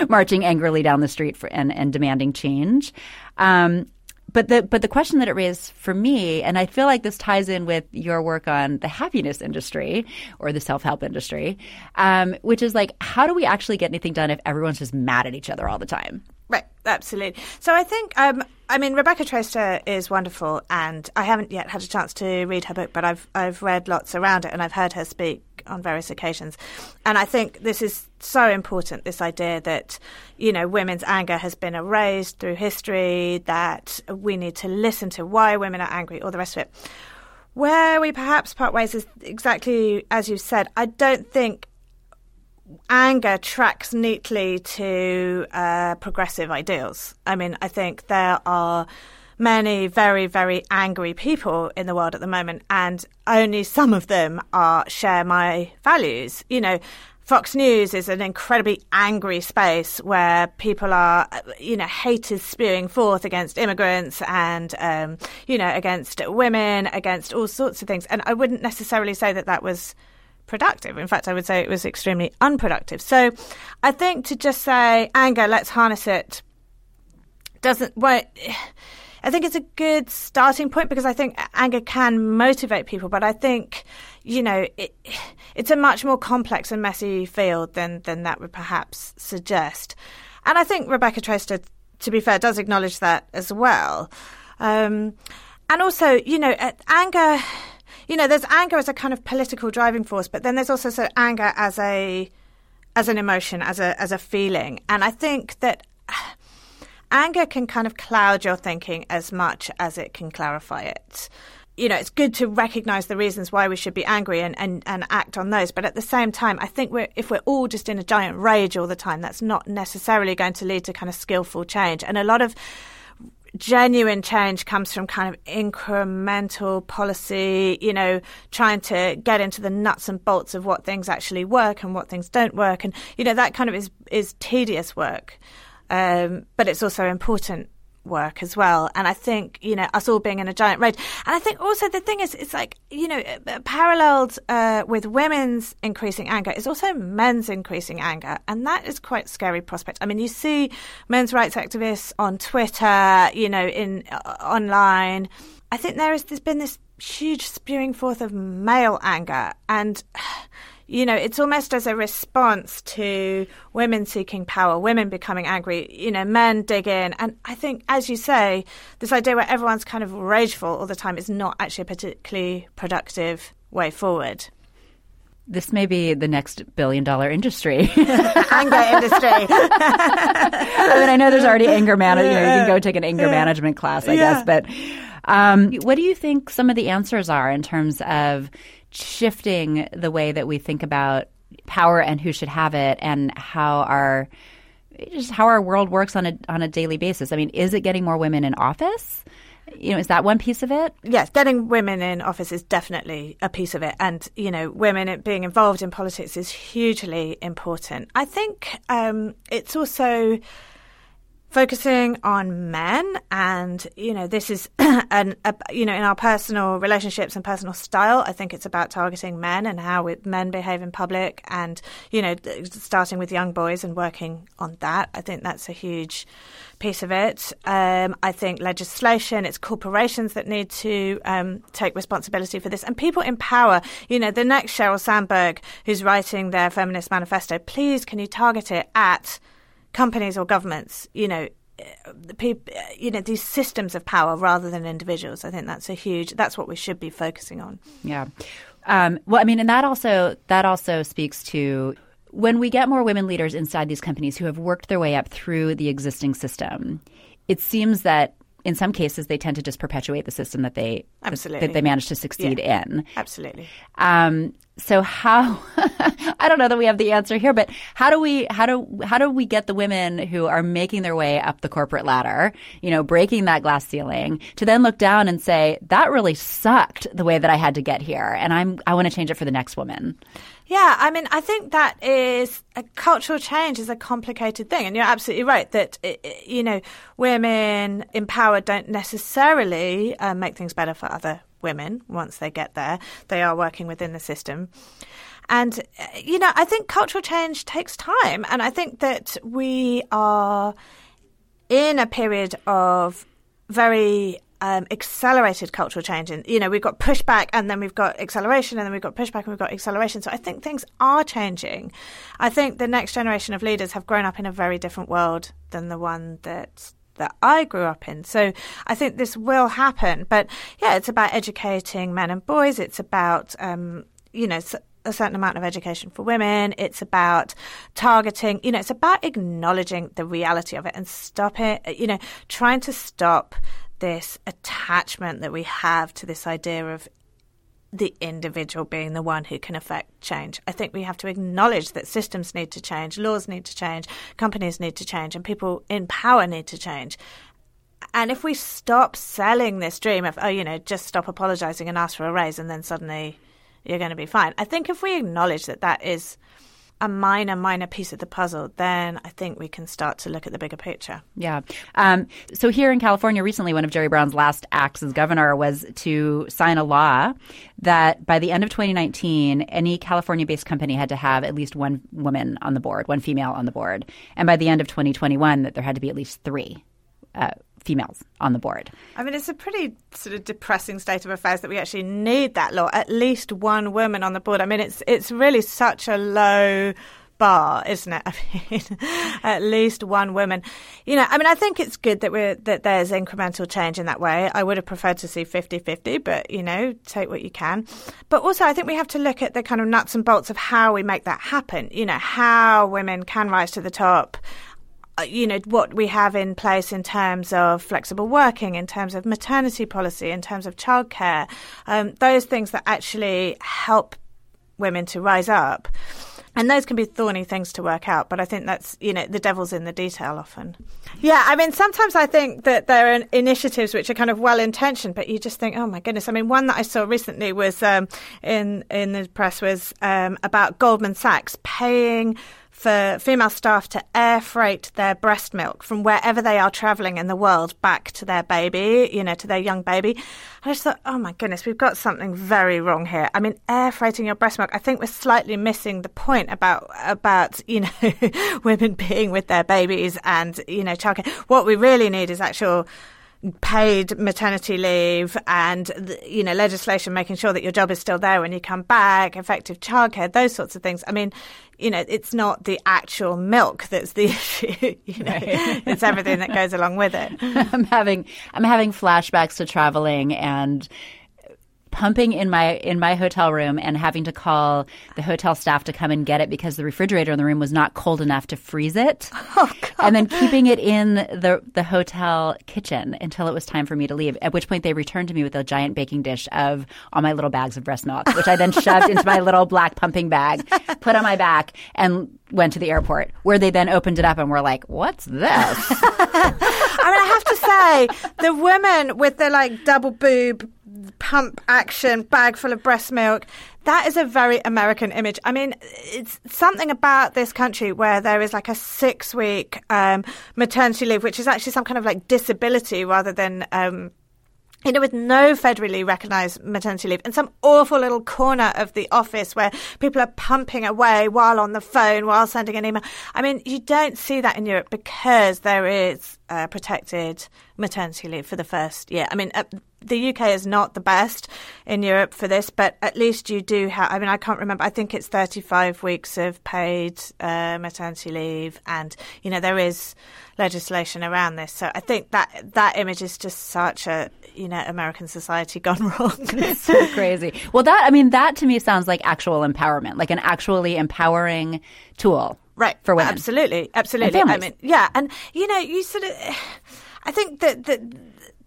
[SPEAKER 2] marching angrily down the street for, and and demanding change. Um, but the but the question that it raised for me, and I feel like this ties in with your work on the happiness industry or the self help industry, um, which is like, how do we actually get anything done if everyone's just mad at each other all the time?
[SPEAKER 3] Right, absolutely. So I think, um, I mean, Rebecca Traister is wonderful, and I haven't yet had a chance to read her book, but I've I've read lots around it, and I've heard her speak on various occasions, and I think this is so important. This idea that you know women's anger has been erased through history, that we need to listen to why women are angry, all the rest of it. Where we perhaps part ways is exactly as you said. I don't think anger tracks neatly to uh, progressive ideals. I mean, I think there are many very, very angry people in the world at the moment, and only some of them are share my values. You know, Fox News is an incredibly angry space where people are, you know, hate is spewing forth against immigrants and, um, you know, against women, against all sorts of things. And I wouldn't necessarily say that that was productive. In fact, I would say it was extremely unproductive. So I think to just say anger, let's harness it, doesn't. Well, I think it's a good starting point because I think anger can motivate people, but I think you know it, it's a much more complex and messy field than than that would perhaps suggest. And I think Rebecca Traister, to be fair, does acknowledge that as well. Um, and also, you know, anger. You know, there's anger as a kind of political driving force, but then there's also sort of anger as a as an emotion, as a as a feeling. And I think that anger can kind of cloud your thinking as much as it can clarify it. You know, it's good to recognize the reasons why we should be angry and, and, and act on those. But at the same time, I think we're, if we're all just in a giant rage all the time, that's not necessarily going to lead to kind of skillful change. And a lot of genuine change comes from kind of incremental policy, you know, trying to get into the nuts and bolts of what things actually work and what things don't work. And, you know, that kind of is, is tedious work. Um, but it's also important work as well. And I think, you know, us all being in a giant rage. And I think also the thing is, it's like, you know, uh, paralleled uh, with women's increasing anger is also men's increasing anger. And that is quite scary prospect. I mean, you see men's rights activists on Twitter, you know, in uh, online. I think there is, there's been this huge spewing forth of male anger. And, you know, it's almost as a response to women seeking power, women becoming angry, you know, men dig in. And I think, as you say, this idea where everyone's kind of rageful all the time is not actually a particularly productive way forward.
[SPEAKER 2] This may be the next billion dollar industry.
[SPEAKER 3] anger industry.
[SPEAKER 2] I mean, I know there's already anger management. You, know, you can go take an anger management class, I yeah. guess. But um, what do you think some of the answers are in terms of shifting the way that we think about power and who should have it and how our just how our world works on a on a daily basis. I mean, is it getting more women in office? You know, is that one piece of it?
[SPEAKER 3] Yes, getting women in office is definitely a piece of it, and you know, women being involved in politics is hugely important. I think um, it's also focusing on men and you know this is an a, you know in our personal relationships and personal style i think it's about targeting men and how men behave in public and you know starting with young boys and working on that. I think that's a huge piece of it. Um, i think legislation it's corporations that need to um, take responsibility for this and people in power. You know the next sheryl sandberg who's writing their feminist manifesto please can you target it at companies or governments, you know, the people, you know, these systems of power rather than individuals. I think that's a huge. That's what we should be focusing on.
[SPEAKER 2] Yeah. Um, well, I mean, and that also that also speaks to when we get more women leaders inside these companies who have worked their way up through the existing system. It seems that in some cases they tend to just perpetuate the system that they
[SPEAKER 3] Absolutely.
[SPEAKER 2] that they managed to succeed
[SPEAKER 3] yeah.
[SPEAKER 2] in.
[SPEAKER 3] Absolutely.
[SPEAKER 2] Um, so how I don't know that we have the answer here, but how do we how do how do we get the women who are making their way up the corporate ladder, you know, breaking that glass ceiling, to then look down and say that really sucked the way that I had to get here, and I'm I want to change it for the next woman.
[SPEAKER 3] Yeah, I mean, I think that is a cultural change is a complicated thing, and you're absolutely right that you know women empowered don't necessarily uh, make things better for other women once they get there. They are working within the system. And, you know, I think cultural change takes time. And I think that we are in a period of very um, accelerated cultural change. And, you know, we've got pushback and then we've got acceleration and then we've got pushback and we've got acceleration. So I think things are changing. I think the next generation of leaders have grown up in a very different world than the one that that I grew up in. So I think this will happen. But yeah, it's about educating men and boys. It's about, um, you know, a certain amount of education for women. It's about targeting, you know, it's about acknowledging the reality of it and stop it, you know, trying to stop this attachment that we have to this idea of the individual being the one who can affect change. I think we have to acknowledge that systems need to change, laws need to change, companies need to change, and people in power need to change. And if we stop selling this dream of, oh, you know, just stop apologizing and ask for a raise and then suddenly you're going to be fine. I think if we acknowledge that that is a minor, minor piece of the puzzle, then I think we can start to look at the bigger picture.
[SPEAKER 2] Yeah. Um, so here in California, recently, one of Jerry Brown's last acts as governor was to sign a law that by the end of 2019, any California-based company had to have at least one woman on the board, one female on the board, and by the end of 2021, that there had to be at least three. Uh, females on the board.
[SPEAKER 3] I mean, it's a pretty sort of depressing state of affairs that we actually need that law. At least one woman on the board. I mean, it's it's really such a low bar, isn't it? I mean, at least one woman. You know, I mean, I think it's good that we're that there's incremental change in that way. I would have preferred to see 50-50, but you know, take what you can. But also, I think we have to look at the kind of nuts and bolts of how we make that happen. You know, how women can rise to the top you know what we have in place in terms of flexible working, in terms of maternity policy, in terms of childcare, um, those things that actually help women to rise up. And those can be thorny things to work out, but I think that's, you know, the devil's in the detail often. Yeah, I mean, sometimes I think that there are initiatives which are kind of well intentioned, but you just think, oh my goodness. I mean, one that I saw recently was um, in, in the press was um, about Goldman Sachs paying for female staff to air freight their breast milk from wherever they are traveling in the world back to their baby, you know, to their young baby. I just thought, oh my goodness, we've got something very wrong here. I mean, air freighting your breast milk, I think we're slightly missing the point about, about, you know, women being with their babies and, you know, childcare. What we really need is actual paid maternity leave and you know legislation making sure that your job is still there when you come back effective childcare those sorts of things. I mean you know it's not the actual milk that's the issue you know. It's everything that goes along with it.
[SPEAKER 2] I'm having i'm having flashbacks to traveling and pumping in my in my hotel room and having to call the hotel staff to come and get it because the refrigerator in the room was not cold enough to freeze it.
[SPEAKER 3] Oh,
[SPEAKER 2] and then keeping it in the the hotel kitchen until it was time for me to leave. At which point they returned to me with a giant baking dish of all my little bags of breast milk, which I then shoved into my little black pumping bag, put on my back, and went to the airport where they then opened it up and were like, "What's this?"
[SPEAKER 3] I mean, I have to say, the women with the like double boob pump action bag full of breast milk. That is a very American image. I mean, it's something about this country where there is like a six week um, maternity leave, which is actually some kind of like disability rather than. Um, you know, with no federally recognised maternity leave, and some awful little corner of the office where people are pumping away while on the phone, while sending an email. I mean, you don't see that in Europe because there is uh, protected maternity leave for the first year. I mean, uh, the UK is not the best in Europe for this, but at least you do have. I mean, I can't remember. I think it's 35 weeks of paid uh, maternity leave, and you know there is legislation around this. So I think that that image is just such a you know American society gone wrong.
[SPEAKER 2] it's so crazy. Well, that I mean, that to me sounds like actual empowerment, like an actually empowering tool,
[SPEAKER 3] right?
[SPEAKER 2] For women,
[SPEAKER 3] absolutely, absolutely. I mean, yeah, and you know, you sort of. I think that that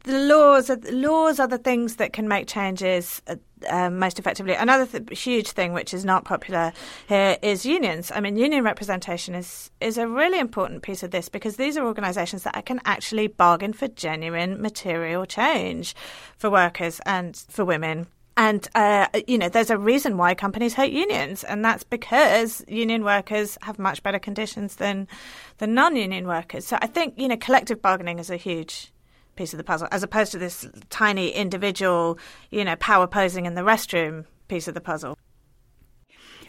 [SPEAKER 3] the laws are, laws are the things that can make changes uh, um, most effectively. Another th- huge thing which is not popular here is unions. I mean, union representation is is a really important piece of this because these are organisations that can actually bargain for genuine material change for workers and for women. And, uh, you know, there's a reason why companies hate unions, and that's because union workers have much better conditions than, than non union workers. So I think, you know, collective bargaining is a huge piece of the puzzle, as opposed to this tiny individual, you know, power posing in the restroom piece of the puzzle.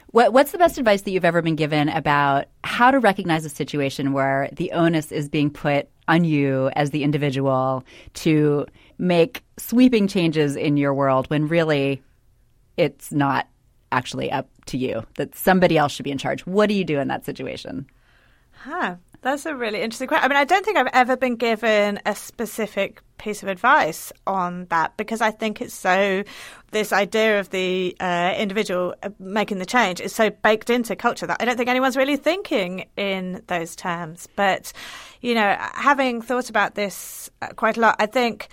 [SPEAKER 2] What, what's the best advice that you've ever been given about how to recognize a situation where the onus is being put on you as the individual to make sweeping changes in your world when really it's not actually up to you, that somebody else should be in charge? What do you do in that situation?
[SPEAKER 3] Huh. That's a really interesting question. I mean, I don't think I've ever been given a specific piece of advice on that because I think it's so, this idea of the uh, individual uh, making the change is so baked into culture that I don't think anyone's really thinking in those terms. But, you know, having thought about this uh, quite a lot, I think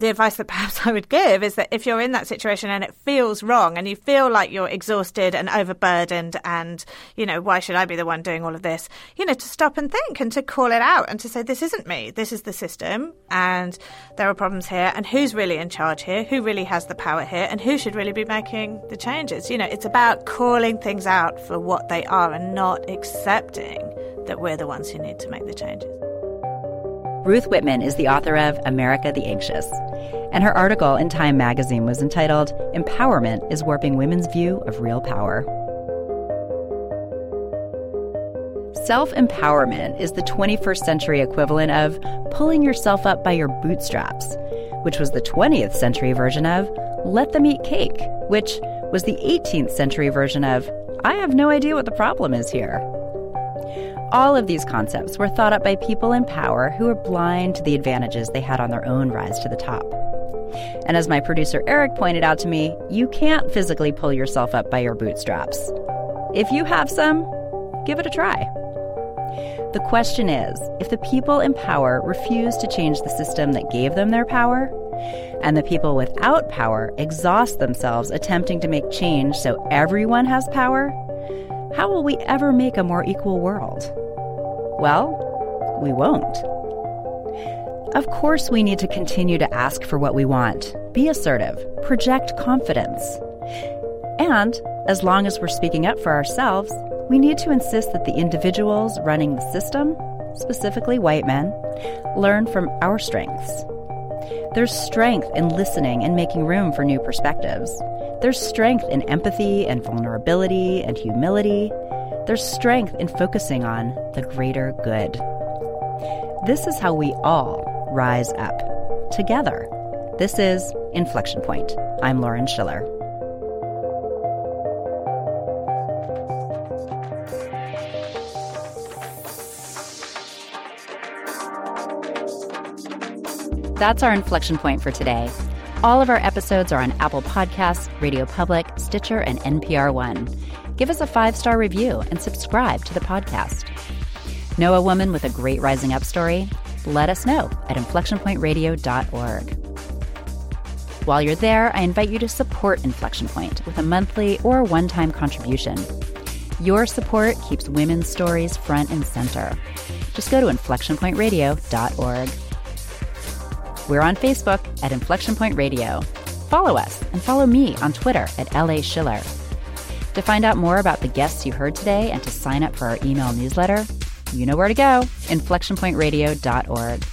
[SPEAKER 3] the advice that perhaps I would give is that if you're in that situation and it feels wrong and you feel like you're exhausted and overburdened and, you know, why should I be the one doing all of this? You know, to stop and think and to call it out and to say, this isn't me. This is the system and there are problems here and who's really in charge here? Who really has the power here? And who should really be making the changes? You know, it's about calling things out for what they are and not accepting that we're the ones who need to make the changes.
[SPEAKER 2] Ruth Whippman is the author of America the Anxious, and her article in Time magazine was entitled Empowerment is Warping Women's View of Real Power. Self empowerment is the 21st century equivalent of pulling yourself up by your bootstraps, which was the 20th century version of let them eat cake, which was the 18th century version of I have no idea what the problem is here. All of these concepts were thought up by people in power who were blind to the advantages they had on their own rise to the top. And as my producer Eric pointed out to me, you can't physically pull yourself up by your bootstraps. If you have some, give it a try. The question is if the people in power refuse to change the system that gave them their power, and the people without power exhaust themselves attempting to make change so everyone has power, how will we ever make a more equal world? Well, we won't. Of course, we need to continue to ask for what we want, be assertive, project confidence. And as long as we're speaking up for ourselves, we need to insist that the individuals running the system, specifically white men, learn from our strengths. There's strength in listening and making room for new perspectives. There's strength in empathy and vulnerability and humility. There's strength in focusing on the greater good. This is how we all rise up together. This is Inflection Point. I'm Lauren Schiller. That's our inflection point for today. All of our episodes are on Apple Podcasts, Radio Public, Stitcher, and NPR One. Give us a five star review and subscribe to the podcast. Know a woman with a great rising up story? Let us know at inflectionpointradio.org. While you're there, I invite you to support Inflection Point with a monthly or one time contribution. Your support keeps women's stories front and center. Just go to inflectionpointradio.org. We're on Facebook at Inflection Point Radio. Follow us and follow me on Twitter at LA Schiller. To find out more about the guests you heard today and to sign up for our email newsletter, you know where to go inflectionpointradio.org.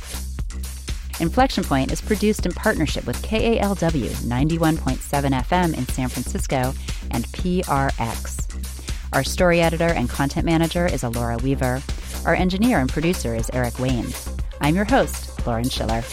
[SPEAKER 2] Inflection Point is produced in partnership with KALW 91.7 FM in San Francisco and PRX. Our story editor and content manager is Alora Weaver. Our engineer and producer is Eric Wayne. I'm your host, Lauren Schiller.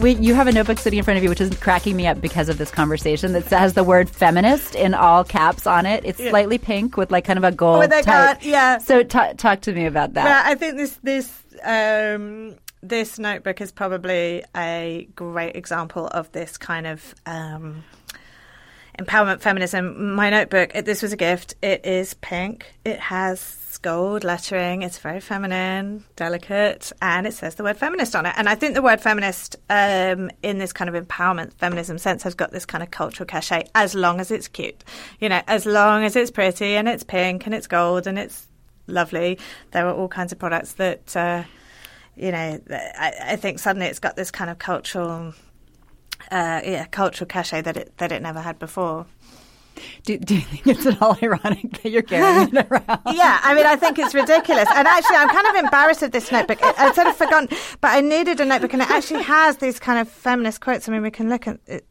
[SPEAKER 2] We, you have a notebook sitting in front of you, which is cracking me up because of this conversation that says the word feminist in all caps on it. It's yeah. slightly pink with like kind of a gold.
[SPEAKER 3] Oh, yeah.
[SPEAKER 2] So t- talk to me about that.
[SPEAKER 3] Yeah, I think this this um, this notebook is probably a great example of this kind of. Um, empowerment feminism my notebook it, this was a gift it is pink it has gold lettering. It's very feminine, delicate, and it says the word feminist on it. And I think the word feminist, um, in this kind of empowerment feminism sense, has got this kind of cultural cachet as long as it's cute. You know, as long as it's pretty and it's pink and it's gold and it's lovely. There are all kinds of products that, uh, you know, I, I think suddenly it's got this kind of cultural. Uh, yeah, cultural cachet that it that it never had before.
[SPEAKER 2] Do, do you think it's at all ironic that you're carrying it around?
[SPEAKER 3] yeah, I mean, I think it's ridiculous. And actually, I'm kind of embarrassed of this notebook. I, I sort of forgotten, but I needed a notebook, and it actually has these kind of feminist quotes. I mean, we can look at it.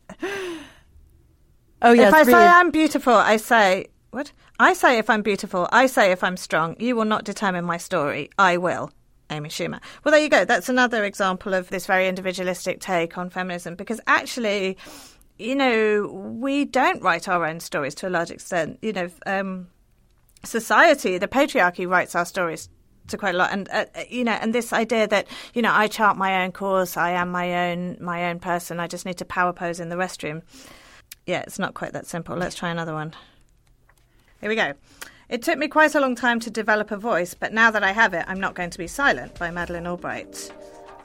[SPEAKER 2] Oh, yes.
[SPEAKER 3] If I say I'm beautiful, I say, what? I say if I'm beautiful, I say if I'm strong, you will not determine my story. I will. Amy Schumer. Well, there you go. That's another example of this very individualistic take on feminism because actually, you know, we don't write our own stories to a large extent. You know, um, society, the patriarchy writes our stories to quite a lot, and uh, you know, and this idea that you know, I chart my own course, I am my own my own person. I just need to power pose in the restroom. Yeah, it's not quite that simple. Let's try another one. Here we go. It took me quite a long time to develop a voice, but now that I have it, I'm not going to be silent by Madeleine Albright.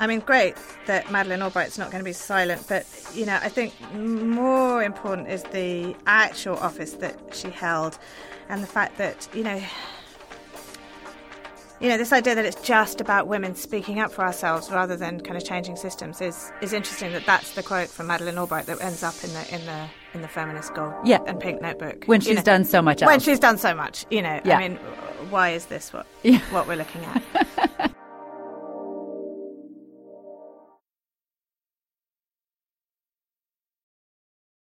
[SPEAKER 3] I mean, great that Madeleine Albright's not going to be silent, but you know, I think more important is the actual office that she held, and the fact that you know, you know, this idea that it's just about women speaking up for ourselves rather than kind of changing systems is is interesting. That that's the quote from Madeleine Albright that ends up in the in the in the feminist goal,
[SPEAKER 2] yeah.
[SPEAKER 3] and pink notebook
[SPEAKER 2] when she's you know, done so much. Else.
[SPEAKER 3] When she's done so much, you know, yeah. I mean, why is this what yeah. what we're looking at?